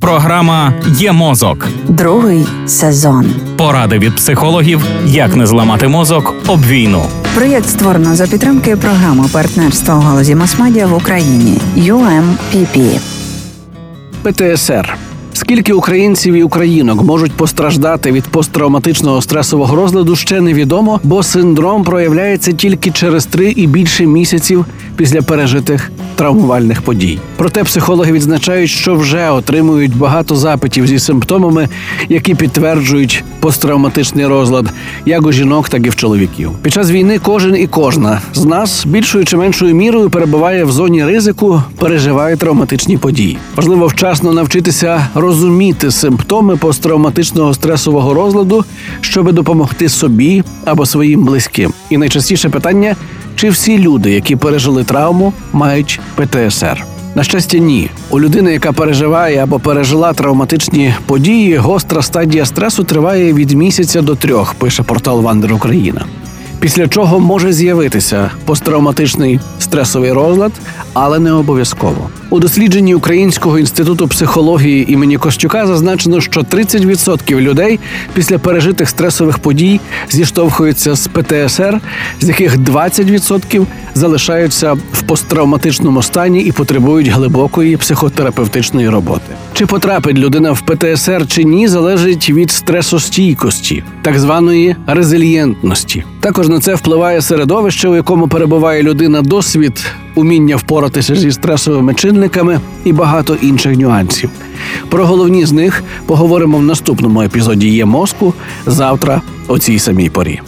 Програма Є мозок. Другий сезон. Поради від психологів, як не зламати мозок об війну. Проєкт створено за підтримки програми партнерства у галузі масмедіа в Україні UMPP. ПТСР. Скільки українців і українок можуть постраждати від посттравматичного стресового розладу, ще невідомо, бо синдром проявляється тільки через три і більше місяців після пережитих травмувальних подій. Проте психологи відзначають, що вже отримують багато запитів зі симптомами, які підтверджують посттравматичний розлад, як у жінок, так і в чоловіків. Під час війни кожен і кожна з нас більшою чи меншою мірою перебуває в зоні ризику, переживає травматичні події. Важливо вчасно навчитися розуміти симптоми посттравматичного стресового розладу, щоб допомогти собі або своїм близьким. І найчастіше питання: чи всі люди, які пережили травму, мають ПТСР? На щастя, ні. У людини, яка переживає або пережила травматичні події, гостра стадія стресу триває від місяця до трьох, пише портал Вандер Україна. Після чого може з'явитися посттравматичний стресовий розлад, але не обов'язково. У дослідженні Українського інституту психології імені Костюка зазначено, що 30% людей після пережитих стресових подій зіштовхуються з ПТСР, з яких 20% залишаються в посттравматичному стані і потребують глибокої психотерапевтичної роботи. Чи потрапить людина в ПТСР чи ні, залежить від стресостійкості, так званої резильєнтності. Також на це впливає середовище, у якому перебуває людина, досвід, уміння впоратися зі стресовими чинниками і багато інших нюансів. Про головні з них поговоримо в наступному епізоді Є мозку завтра о цій самій порі.